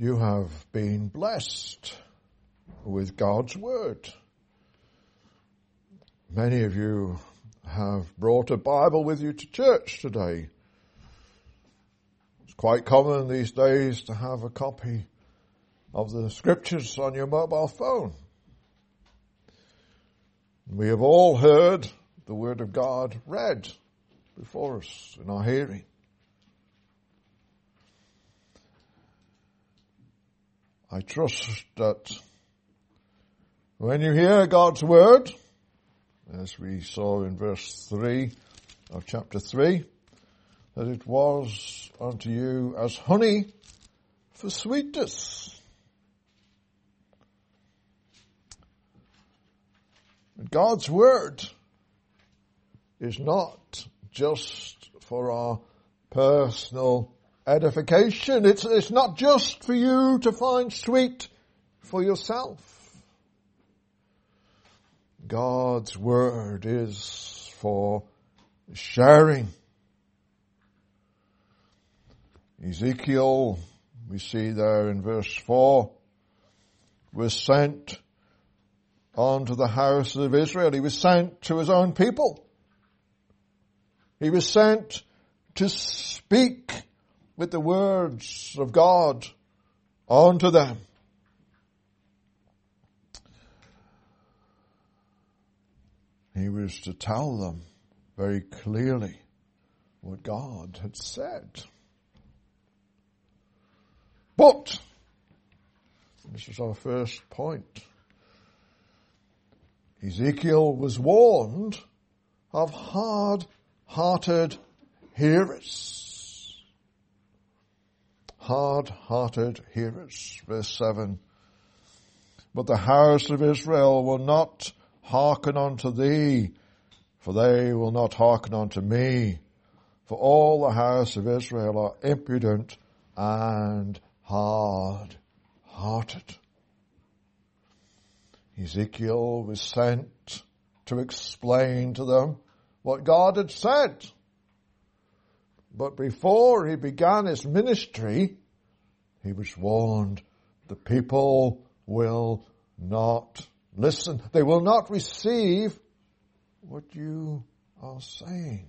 you have been blessed with God's Word. Many of you have brought a Bible with you to church today. It's quite common these days to have a copy of the scriptures on your mobile phone. We have all heard the Word of God read before us in our hearing. I trust that when you hear God's Word, as we saw in verse 3 of chapter 3, that it was unto you as honey for sweetness. God's Word is not just for our personal edification. It's, it's not just for you to find sweet for yourself. God's Word is for sharing. Ezekiel, we see there in verse 4, was sent onto the house of Israel. He was sent to his own people. He was sent to speak with the words of God unto them. He was to tell them very clearly what God had said. But, this is our first point, Ezekiel was warned of hard-hearted hearers. Hard-hearted hearers. Verse 7. But the house of Israel will not hearken unto thee, for they will not hearken unto me. For all the house of Israel are impudent and hard-hearted. Ezekiel was sent to explain to them what God had said. But before he began his ministry, he was warned the people will not listen. They will not receive what you are saying.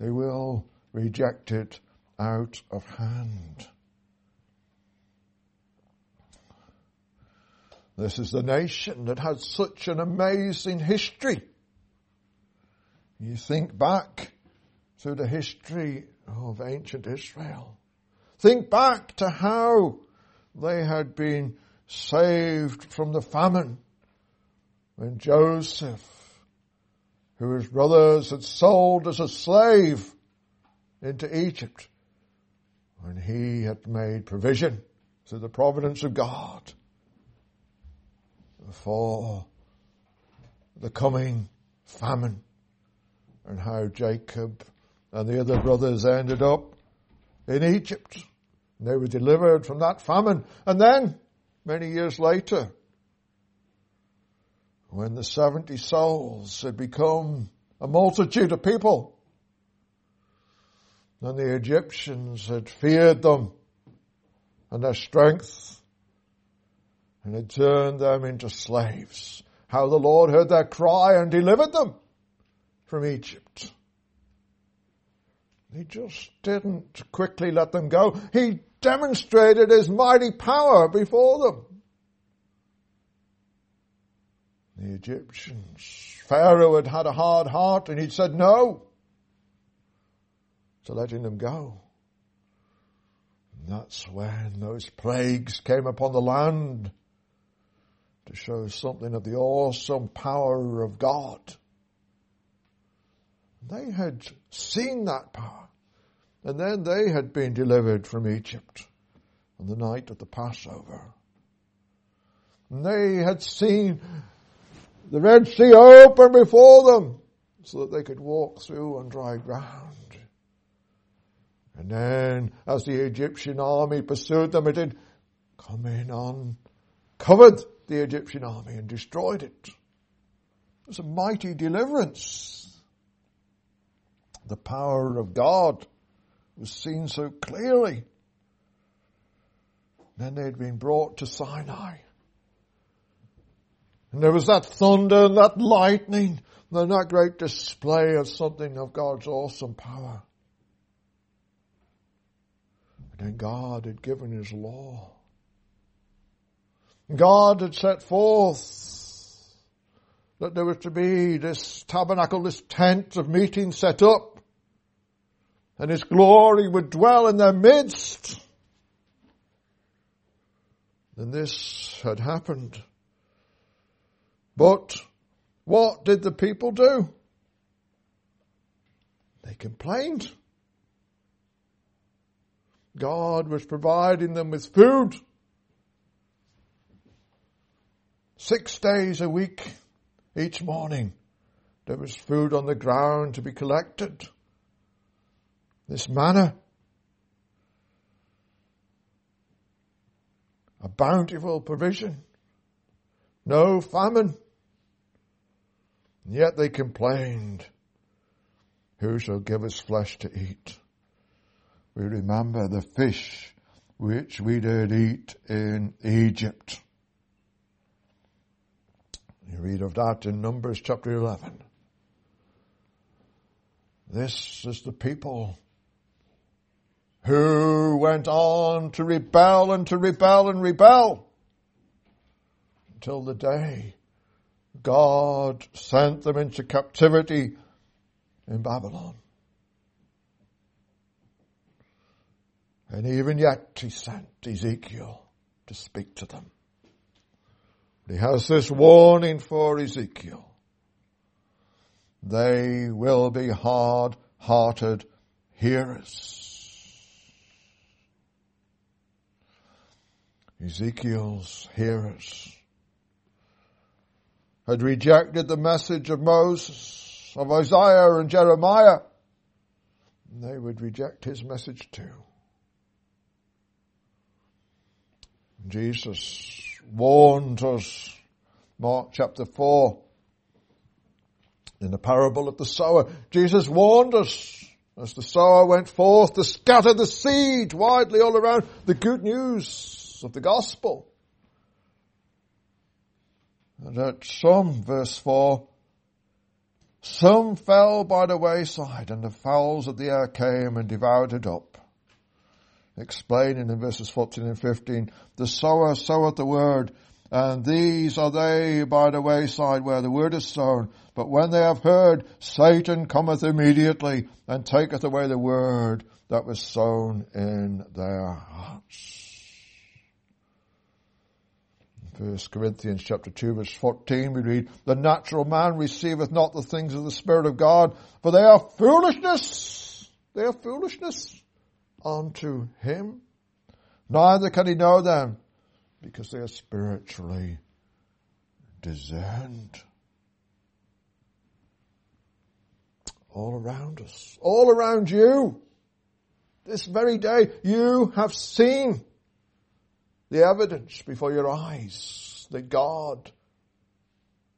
They will reject it out of hand. This is the nation that has such an amazing history. You think back to the history of ancient Israel. Think back to how they had been saved from the famine when Joseph, who his brothers had sold as a slave into Egypt, when he had made provision through the providence of God for the coming famine and how Jacob and the other brothers ended up in Egypt. They were delivered from that famine. And then, many years later, when the 70 souls had become a multitude of people, and the Egyptians had feared them and their strength and had turned them into slaves. How the Lord heard their cry and delivered them from Egypt. He just didn't quickly let them go. He demonstrated his mighty power before them. The Egyptians, Pharaoh had had a hard heart and he'd said no to letting them go. And that's when those plagues came upon the land to show something of the awesome power of God. They had seen that power. And then they had been delivered from Egypt on the night of the Passover. And they had seen the Red Sea open before them so that they could walk through on dry ground. And then as the Egyptian army pursued them, it did come in on covered the Egyptian army and destroyed it. It was a mighty deliverance. The power of God was seen so clearly Then they'd been brought to Sinai. And there was that thunder and that lightning and that great display of something of God's awesome power. And then God had given His law. God had set forth that there was to be this tabernacle, this tent of meeting set up, and His glory would dwell in their midst. And this had happened. But what did the people do? They complained. God was providing them with food. Six days a week, each morning, there was food on the ground to be collected. This manna, a bountiful provision, no famine. And yet they complained, Who shall give us flesh to eat? We remember the fish which we did eat in Egypt. You read of that in Numbers chapter 11. This is the people who went on to rebel and to rebel and rebel until the day God sent them into captivity in Babylon. And even yet he sent Ezekiel to speak to them. He has this warning for Ezekiel. They will be hard-hearted hearers. Ezekiel's hearers had rejected the message of Moses, of Isaiah and Jeremiah. And They would reject his message too. Jesus warned us, Mark chapter 4, in the parable of the sower. Jesus warned us as the sower went forth to scatter the seed widely all around the good news of the gospel. And that some, verse 4, some fell by the wayside and the fowls of the air came and devoured it up. Explaining in verses 14 and 15, the sower soweth the word, and these are they by the wayside where the word is sown. But when they have heard, Satan cometh immediately and taketh away the word that was sown in their hearts. First Corinthians chapter 2 verse 14 we read, The natural man receiveth not the things of the Spirit of God, for they are foolishness. They are foolishness unto him. Neither can he know them because they are spiritually discerned. All around us, all around you. This very day, you have seen the evidence before your eyes that God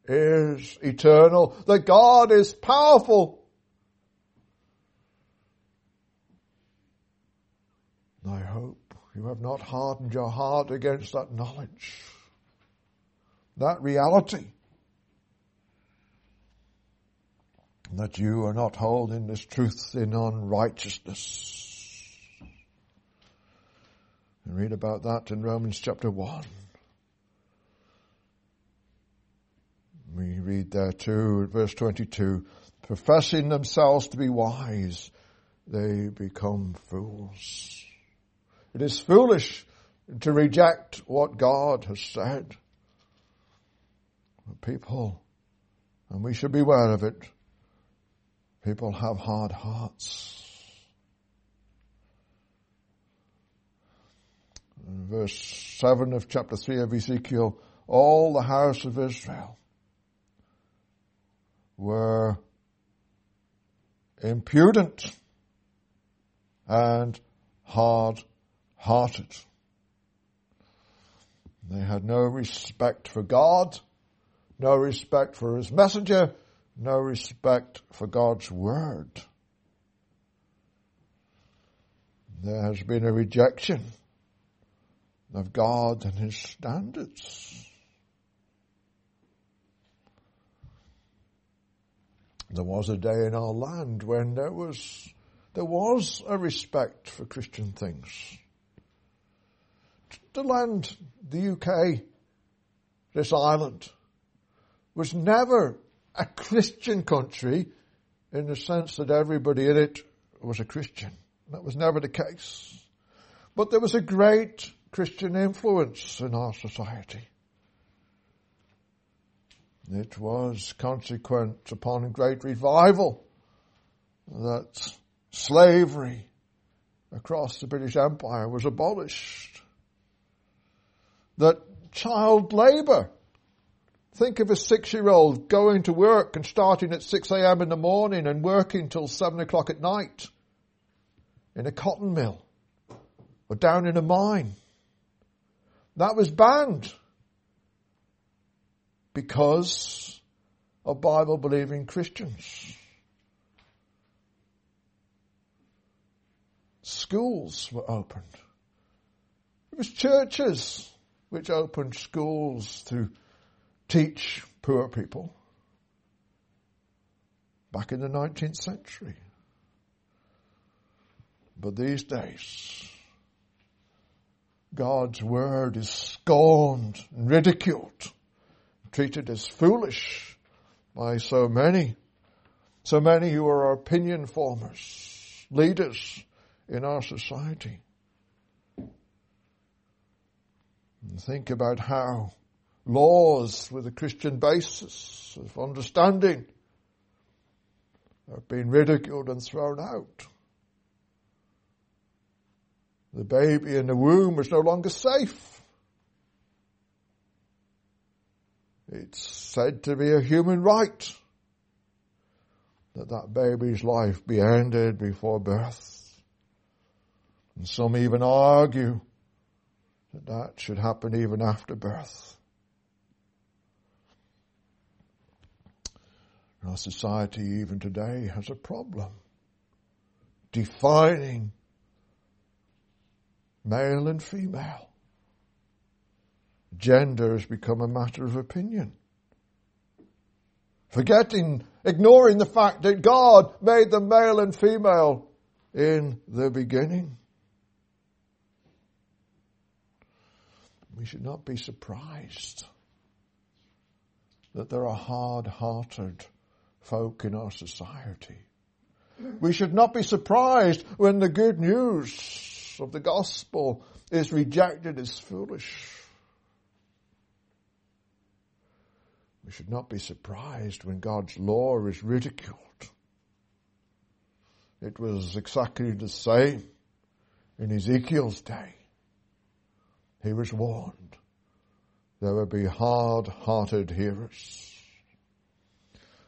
is eternal, that God is powerful. I hope you have not hardened your heart against that knowledge, that reality, that you are not holding this truth in unrighteousness. And read about that in Romans chapter 1. We read there too, verse 22, professing themselves to be wise, they become fools. It is foolish to reject what God has said. People, and we should beware of it, people have hard hearts. Verse 7 of chapter 3 of Ezekiel, all the house of Israel were impudent and hard-hearted. They had no respect for God, no respect for His messenger, no respect for God's word. There has been a rejection of God and His standards. There was a day in our land when there was, there was a respect for Christian things. The land, the UK, this island, was never a Christian country in the sense that everybody in it was a Christian. That was never the case. But there was a great Christian influence in our society. It was consequent upon a great revival that slavery across the British Empire was abolished. That child labour Think of a six-year-old going to work and starting at 6 a.m. in the morning and working till 7 o'clock at night in a cotton mill or down in a mine. That was banned because of Bible believing Christians. Schools were opened. It was churches which opened schools to teach poor people back in the 19th century. But these days, God's word is scorned and ridiculed, treated as foolish by so many, so many who are opinion formers, leaders in our society. And think about how laws with a Christian basis of understanding have been ridiculed and thrown out. The baby in the womb is no longer safe. It's said to be a human right that that baby's life be ended before birth. And some even argue that that should happen even after birth. Our society even today has a problem defining male and female. Gender has become a matter of opinion. Forgetting, ignoring the fact that God made them male and female in the beginning. We should not be surprised that there are hard-hearted folk in our society. We should not be surprised when the good news of the gospel is rejected as foolish. We should not be surprised when God's law is ridiculed. It was exactly the same in Ezekiel's day. He was warned there would be hard-hearted hearers.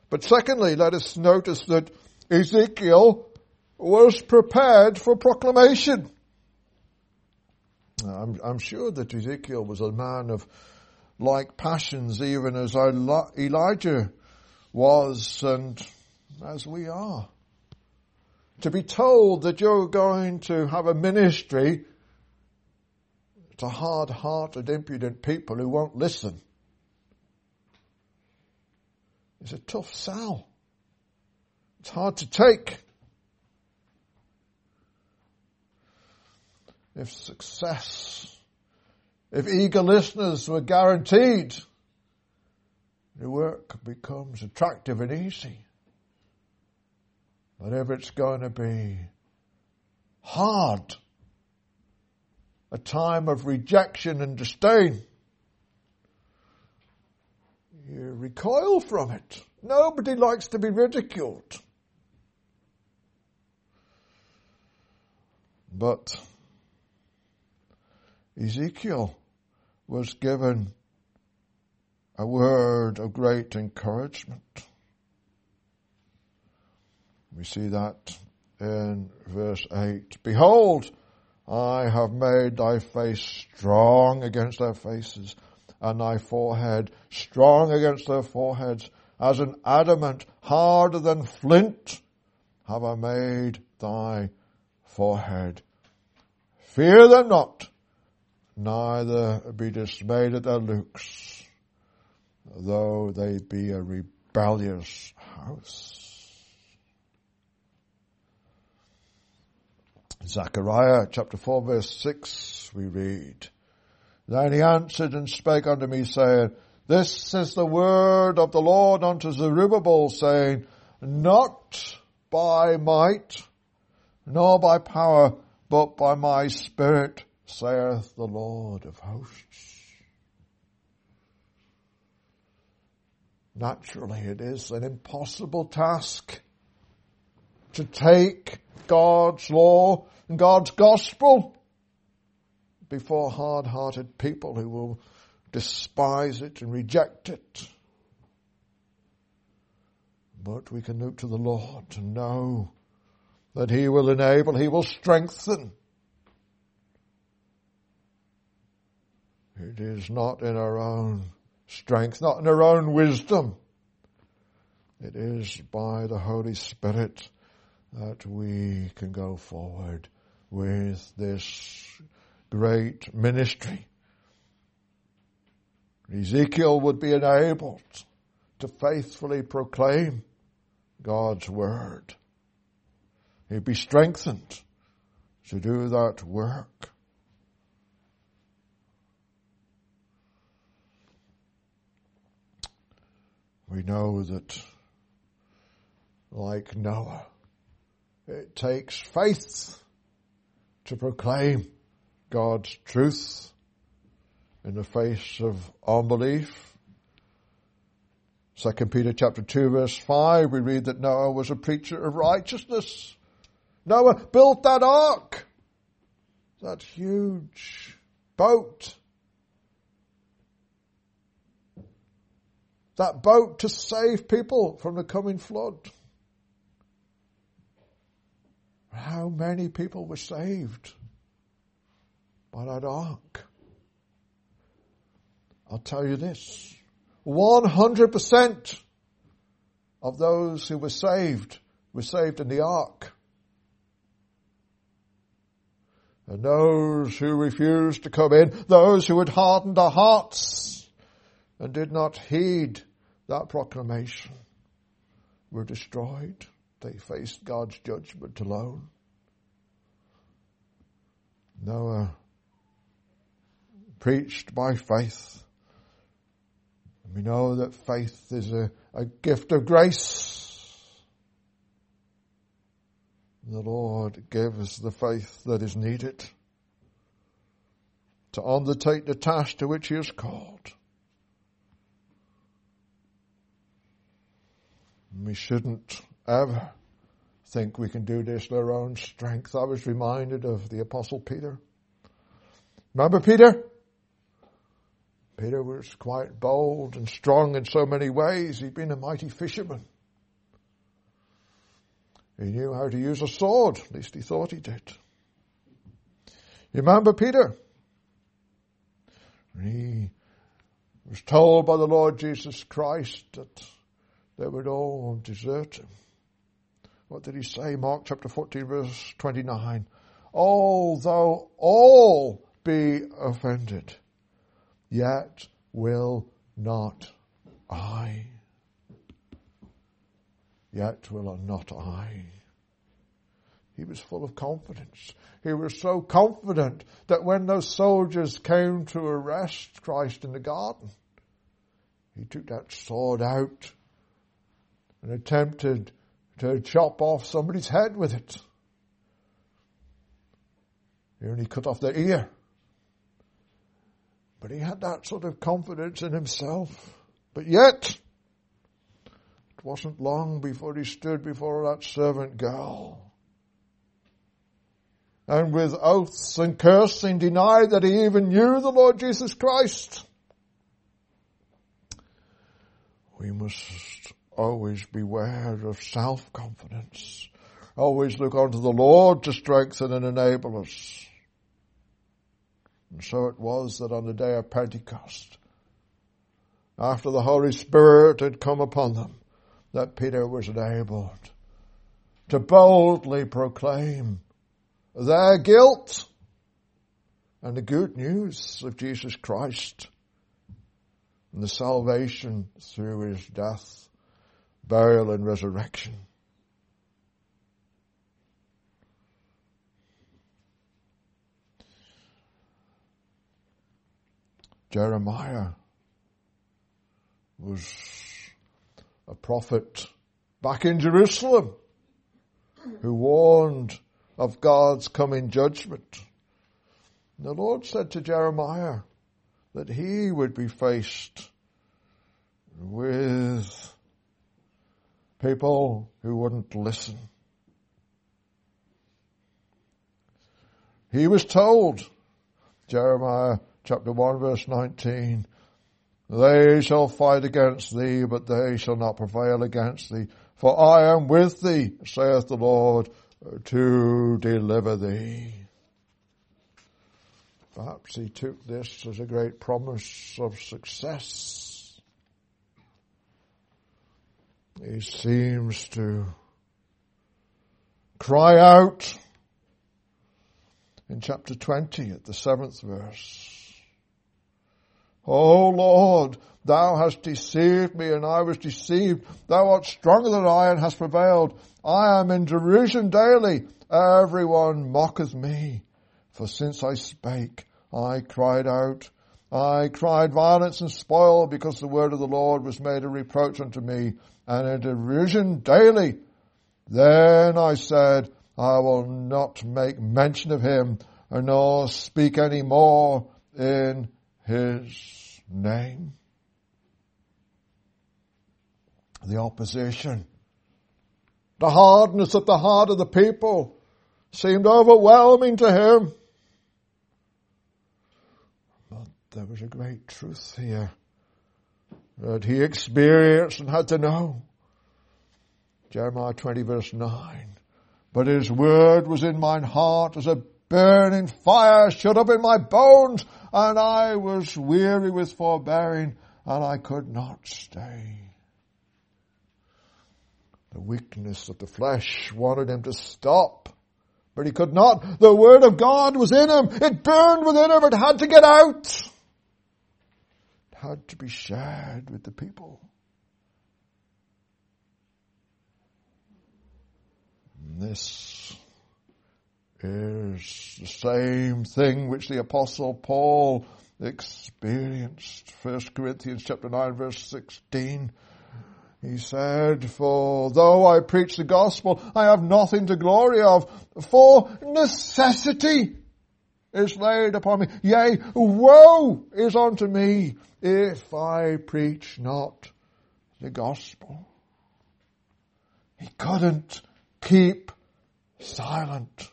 But secondly, let us notice that Ezekiel was prepared for proclamation. I'm, I'm, sure that Ezekiel was a man of like passions, even as Elijah was and as we are. To be told that you're going to have a ministry to hard-hearted, impudent people who won't listen is a tough sell. It's hard to take. If success, if eager listeners were guaranteed, the work becomes attractive and easy. If it's going to be hard, a time of rejection and disdain, you recoil from it. Nobody likes to be ridiculed. But Ezekiel was given a word of great encouragement. We see that in verse 8. Behold, I have made thy face strong against their faces and thy forehead strong against their foreheads, as an adamant harder than flint have I made thy forehead. Fear them not, neither be dismayed at their looks, though they be a rebellious house. Zechariah chapter 4 verse 6 we read, Then he answered and spake unto me saying, This is the word of the Lord unto Zerubbabel saying, Not by might, nor by power, but by my spirit, saith the Lord of hosts. Naturally, it is an impossible task to take God's law and God's gospel before hard-hearted people who will despise it and reject it. But we can look to the Lord to know that He will enable, He will strengthen. It is not in our own strength, not in our own wisdom. It is by the Holy Spirit that we can go forward with this great ministry. Ezekiel would be enabled to faithfully proclaim God's word. He'd be strengthened to do that work. We know that like Noah, it takes faith to proclaim God's truth in the face of unbelief. Second Peter chapter 2 verse 5, we read that Noah was a preacher of righteousness. Noah built that ark. That huge boat. That boat to save people from the coming flood. How many people were saved by that ark? I'll tell you this. 100% of those who were saved were saved in the ark. And those who refused to come in, those who had hardened their hearts and did not heed that proclamation were destroyed. They faced God's judgment alone. Noah preached by faith. We know that faith is a, a gift of grace. The Lord gives the faith that is needed to undertake the task to which He is called. We shouldn't ever think we can do this in our own strength. I was reminded of the apostle Peter. Remember Peter? Peter was quite bold and strong in so many ways. He'd been a mighty fisherman. He knew how to use a sword, at least he thought he did. You remember Peter? He was told by the Lord Jesus Christ that they would all desert him. What did he say? Mark chapter 14 verse 29. Although all be offended, yet will not I. Yet will not I. He was full of confidence. He was so confident that when those soldiers came to arrest Christ in the garden, he took that sword out and attempted to chop off somebody's head with it. He only cut off their ear. But he had that sort of confidence in himself. But yet, it wasn't long before he stood before that servant girl. And with oaths and cursing denied that he even knew the Lord Jesus Christ. We must always beware of self-confidence. Always look unto the Lord to strengthen and enable us. And so it was that on the day of Pentecost, after the Holy Spirit had come upon them, that Peter was enabled to boldly proclaim their guilt and the good news of Jesus Christ and the salvation through his death, burial and resurrection. Jeremiah was a prophet back in Jerusalem who warned of God's coming judgment. The Lord said to Jeremiah that he would be faced with people who wouldn't listen. He was told, Jeremiah chapter 1 verse 19, they shall fight against thee, but they shall not prevail against thee. For I am with thee, saith the Lord, to deliver thee. Perhaps he took this as a great promise of success. He seems to cry out in chapter 20 at the seventh verse. O Lord, thou hast deceived me and I was deceived. Thou art stronger than I and hast prevailed. I am in derision daily. Everyone mocketh me. For since I spake, I cried out. I cried violence and spoil because the word of the Lord was made a reproach unto me and a derision daily. Then I said, I will not make mention of him nor speak any more in his name. The opposition, the hardness at the heart of the people seemed overwhelming to him. But there was a great truth here that he experienced and had to know. Jeremiah 20 verse 9. But his word was in mine heart as a burning fire shut up in my bones, and I was weary with forbearing, and I could not stay. The weakness of the flesh wanted him to stop, but he could not. The word of God was in him. It burned within him. It had to get out had to be shared with the people. This is the same thing which the apostle Paul experienced. 1 Corinthians chapter 9 verse 16. He said, For though I preach the gospel, I have nothing to glory of, for necessity is laid upon me. Yea, woe is unto me if I preach not the gospel. He couldn't keep silent.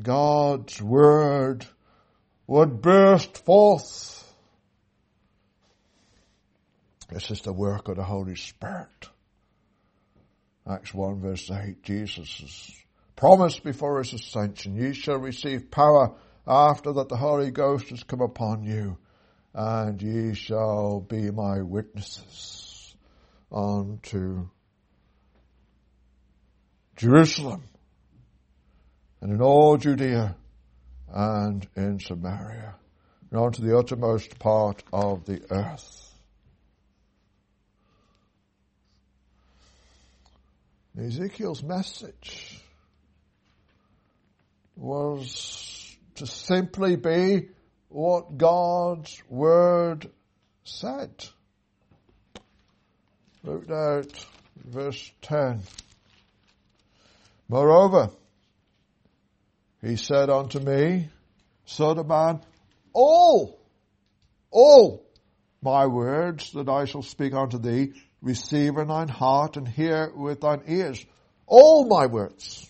God's word would burst forth. This is the work of the Holy Spirit. Acts 1 verse 8, Jesus is promised before his ascension, ye shall receive power after that the Holy Ghost has come upon you, and ye shall be my witnesses unto Jerusalem and in all Judea and in Samaria and unto the uttermost part of the earth. Ezekiel's message was to simply be what God's Word said. Look at verse 10. Moreover, he said unto me, Son of man, all, all my words that I shall speak unto thee, receive in thine heart and hear with thine ears. All my words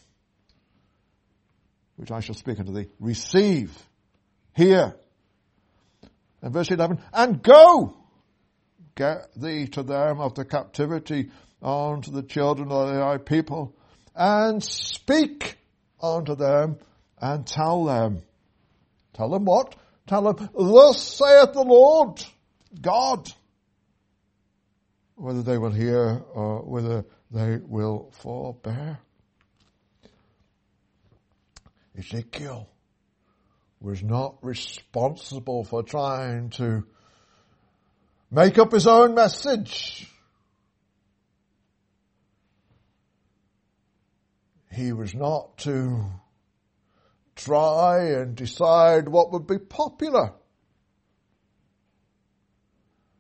which I shall speak unto thee. Receive. Hear. And verse 11, and go! Get thee to them of the captivity unto the children of thy people, and speak unto them, and tell them. Tell them what? Tell them, thus saith the Lord God. Whether they will hear or whether they will forbear. Ezekiel was not responsible for trying to make up his own message. He was not to try and decide what would be popular.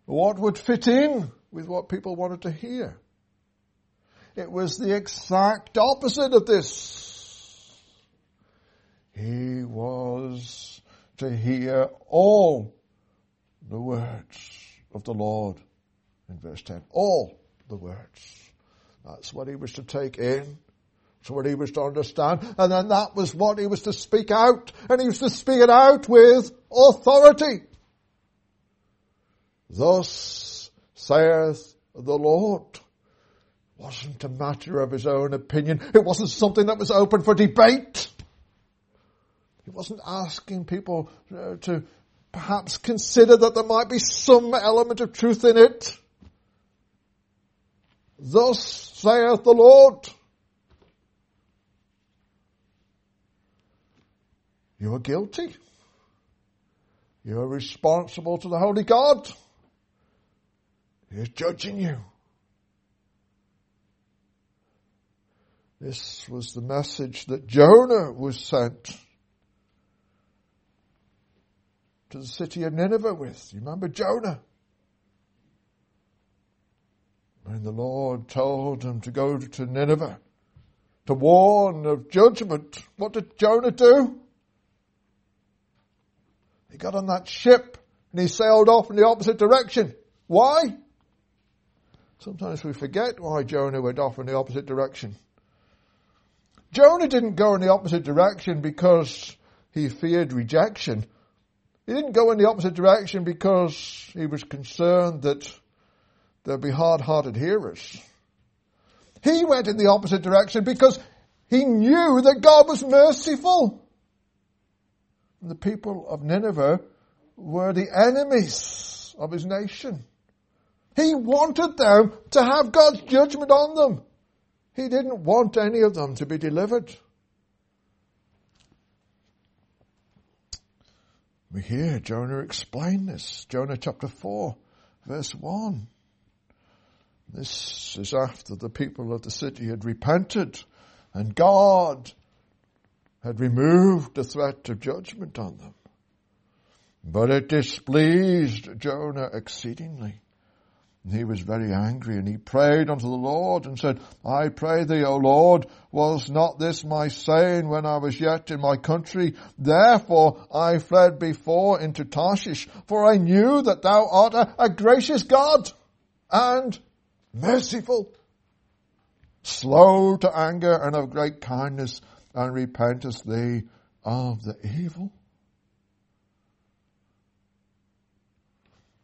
What would fit in with what people wanted to hear. It was the exact opposite of this. He was to hear all the words of the Lord in verse 10. All the words. That's what he was to take in. That's what he was to understand. And then that was what he was to speak out. And he was to speak it out with authority. Thus saith the Lord. It wasn't a matter of his own opinion. It wasn't something that was open for debate. He wasn't asking people uh, to perhaps consider that there might be some element of truth in it. Thus saith the Lord. You are guilty. You are responsible to the Holy God. He is judging you. This was the message that Jonah was sent to the city of Nineveh with. You remember Jonah? When the Lord told him to go to Nineveh to warn of judgment, what did Jonah do? He got on that ship and he sailed off in the opposite direction. Why? Sometimes we forget why Jonah went off in the opposite direction. Jonah didn't go in the opposite direction because he feared rejection. He didn't go in the opposite direction because he was concerned that there'd be hard-hearted hearers. He went in the opposite direction because he knew that God was merciful. And the people of Nineveh were the enemies of his nation. He wanted them to have God's judgment on them. He didn't want any of them to be delivered. We hear Jonah explain this. Jonah chapter 4, verse 1. This is after the people of the city had repented and God had removed the threat of judgment on them. But it displeased Jonah exceedingly he was very angry and he prayed unto the Lord and said, I pray thee, O Lord, was not this my saying when I was yet in my country? Therefore I fled before into Tarshish, for I knew that thou art a, a gracious God and merciful, slow to anger and of great kindness and repentest thee of the evil.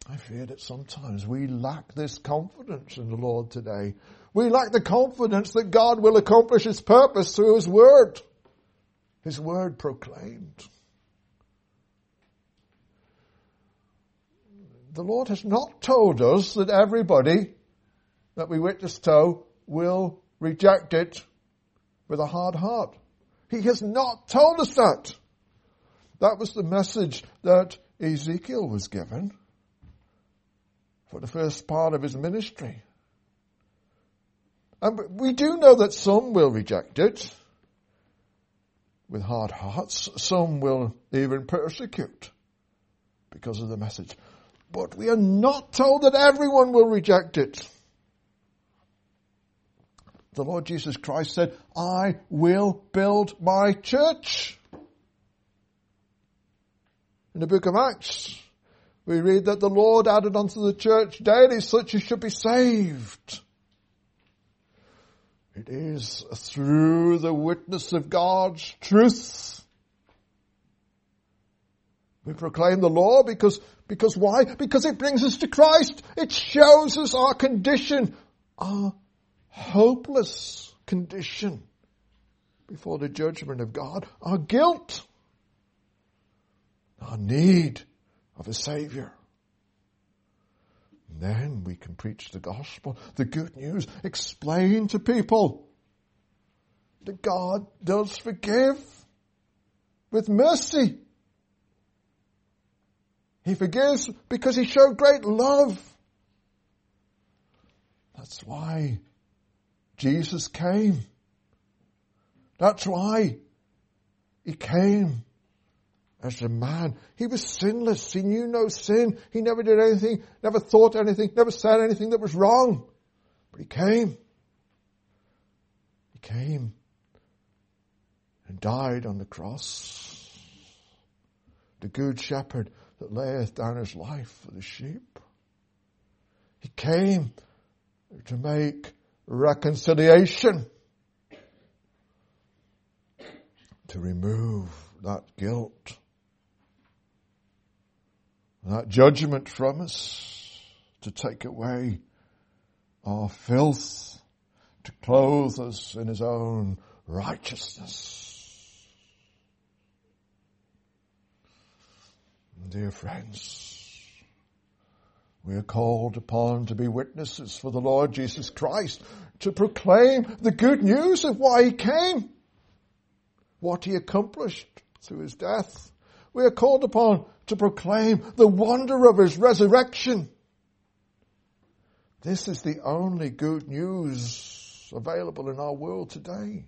I fear that sometimes we lack this confidence in the Lord today. We lack the confidence that God will accomplish His purpose through His Word. His Word proclaimed. The Lord has not told us that everybody that we witness to will reject it with a hard heart. He has not told us that. That was the message that Ezekiel was given for the first part of his ministry. And we do know that some will reject it with hard hearts. Some will even persecute because of the message. But we are not told that everyone will reject it. The Lord Jesus Christ said, I will build my church. In the book of Acts, we read that the Lord added unto the church daily such as should be saved. It is through the witness of God's truth. We proclaim the law because, because why? Because it brings us to Christ. It shows us our condition, our hopeless condition before the judgment of God, our guilt, our need of a Savior. then we can preach the gospel, the good news, explain to people that God does forgive with mercy He forgives because he showed great love. That's why Jesus came. That's why he came as a man. He was sinless. He knew no sin. He never did anything, never thought anything, never said anything that was wrong. But he came. He came and died on the cross. The good shepherd that layeth down his life for the sheep. He came to make reconciliation, to remove that guilt, that judgment from us, to take away our filth, to clothe us in his own righteousness. Dear friends, we are called upon to be witnesses for the Lord Jesus Christ, to proclaim the good news of why He came, what He accomplished through His death. We are called upon to proclaim the wonder of His resurrection. This is the only good news available in our world today.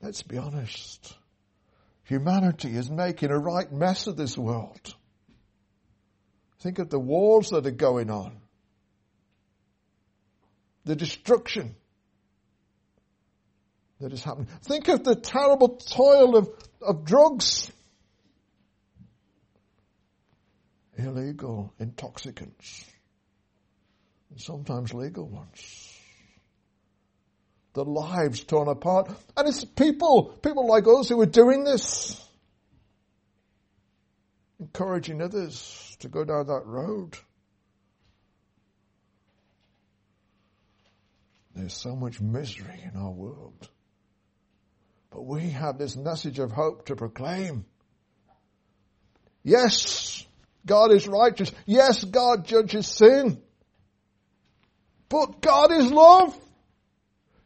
Let's be honest. Humanity is making a right mess of this world. Think of the wars that are going on. The destruction that is happening. Think of the terrible toil of, of drugs. Illegal intoxicants. And sometimes legal ones the lives torn apart. And it's people, people like us who are doing this. Encouraging others to go down that road. There's so much misery in our world. But we have this message of hope to proclaim. Yes, God is righteous. Yes, God judges sin. But God is love.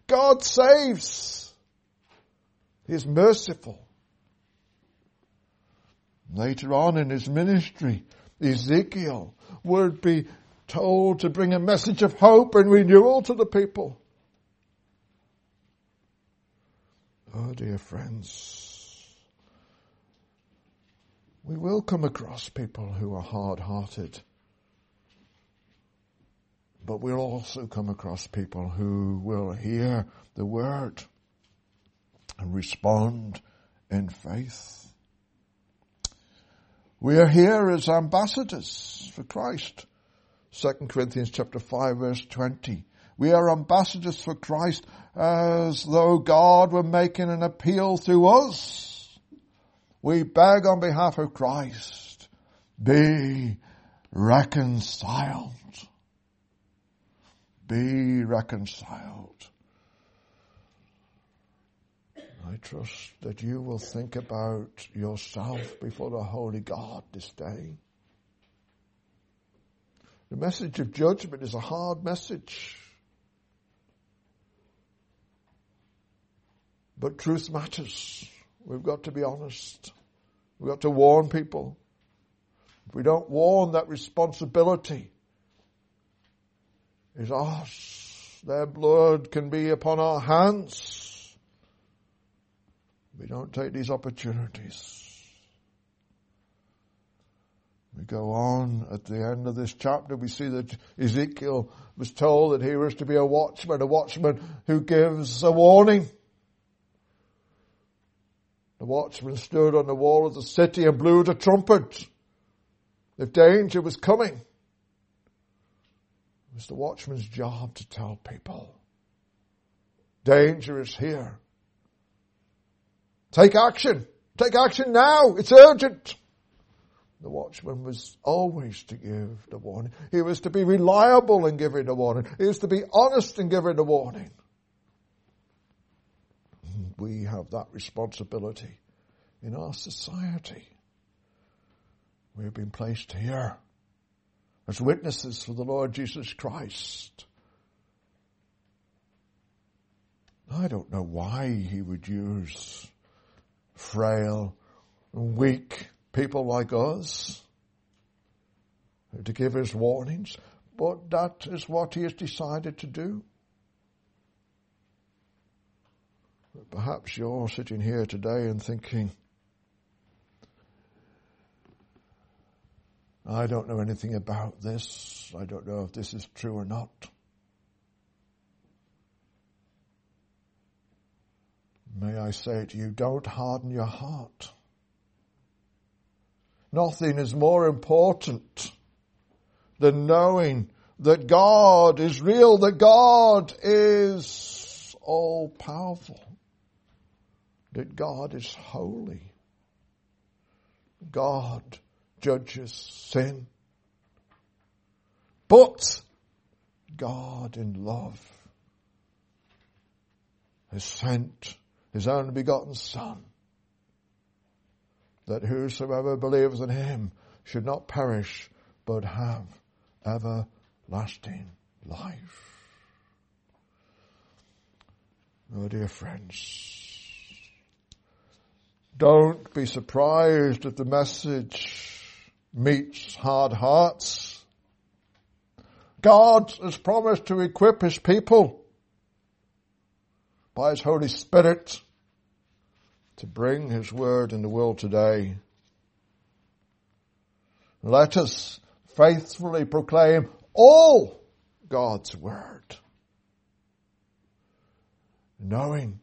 God saves. He is merciful. Later on in his ministry, Ezekiel would be told to bring a message of hope and renewal to the people. Oh dear friends, we will come across people who are hard-hearted but we'll also come across people who will hear the word and respond in faith. We are here as ambassadors for Christ. 2 Corinthians chapter 5 verse 20. We are ambassadors for Christ as though God were making an appeal through us. We beg on behalf of Christ, be reconciled be reconciled. I trust that you will think about yourself before the Holy God this day. The message of judgment is a hard message. But truth matters. We've got to be honest. We've got to warn people. If we don't warn that responsibility is ours. Their blood can be upon our hands. We don't take these opportunities. We go on at the end of this chapter, we see that Ezekiel was told that he was to be a watchman, a watchman who gives a warning. The watchman stood on the wall of the city and blew the trumpet. If danger was coming, it was the watchman's job to tell people. Danger is here. Take action. Take action now. It's urgent. The watchman was always to give the warning. He was to be reliable in giving the warning. He was to be honest in giving the warning. We have that responsibility in our society. We have been placed here as witnesses for the Lord Jesus Christ. I don't know why he would use frail, weak people like us to give us warnings, but that is what he has decided to do. Perhaps you're sitting here today and thinking, I don't know anything about this. I don't know if this is true or not. May I say to you, don't harden your heart. Nothing is more important than knowing that God is real, that God is all powerful, that God is holy. God judges sin. But God in love has sent his only begotten Son, that whosoever believes in him should not perish, but have everlasting life. Oh dear friends, don't be surprised if the message meets hard hearts. God has promised to equip His people by His Holy Spirit to bring His Word in the world today. Let us faithfully proclaim all God's Word, knowing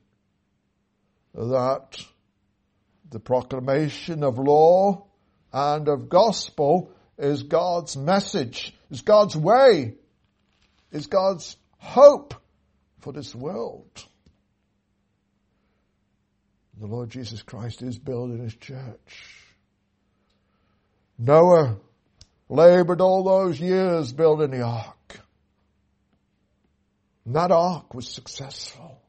that the proclamation of law and of gospel is God's message, is God's way, is God's hope for this world. The Lord Jesus Christ is building his church. Noah labored all those years building the ark. And that ark was successful.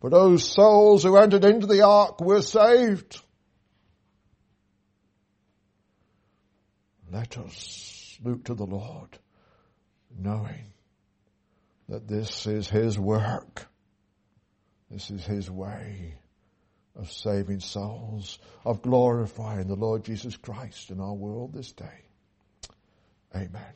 For those souls who entered into the ark were saved. Let us look to the Lord, knowing that this is His work. This is His way of saving souls, of glorifying the Lord Jesus Christ in our world this day. Amen.